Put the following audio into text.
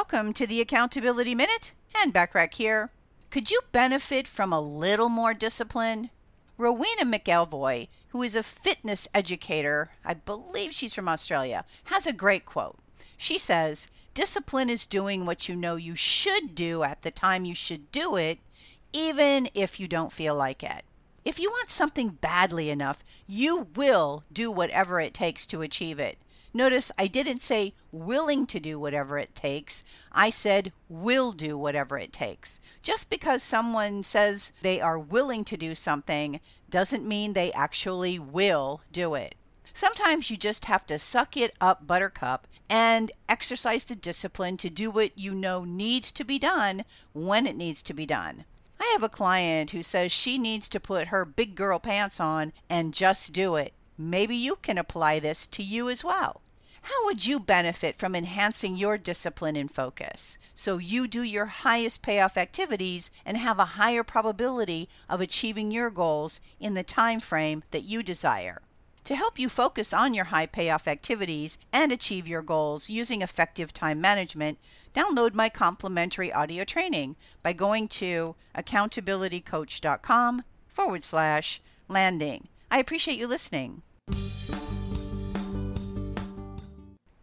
Welcome to the Accountability Minute and Backrack here. Could you benefit from a little more discipline? Rowena McEvoy, who is a fitness educator, I believe she's from Australia, has a great quote. She says, Discipline is doing what you know you should do at the time you should do it, even if you don't feel like it. If you want something badly enough, you will do whatever it takes to achieve it. Notice I didn't say willing to do whatever it takes. I said will do whatever it takes. Just because someone says they are willing to do something doesn't mean they actually will do it. Sometimes you just have to suck it up, buttercup, and exercise the discipline to do what you know needs to be done when it needs to be done. I have a client who says she needs to put her big girl pants on and just do it. Maybe you can apply this to you as well. How would you benefit from enhancing your discipline and focus so you do your highest payoff activities and have a higher probability of achieving your goals in the time frame that you desire? To help you focus on your high payoff activities and achieve your goals using effective time management, download my complimentary audio training by going to accountabilitycoach.com forward slash landing. I appreciate you listening. Bye.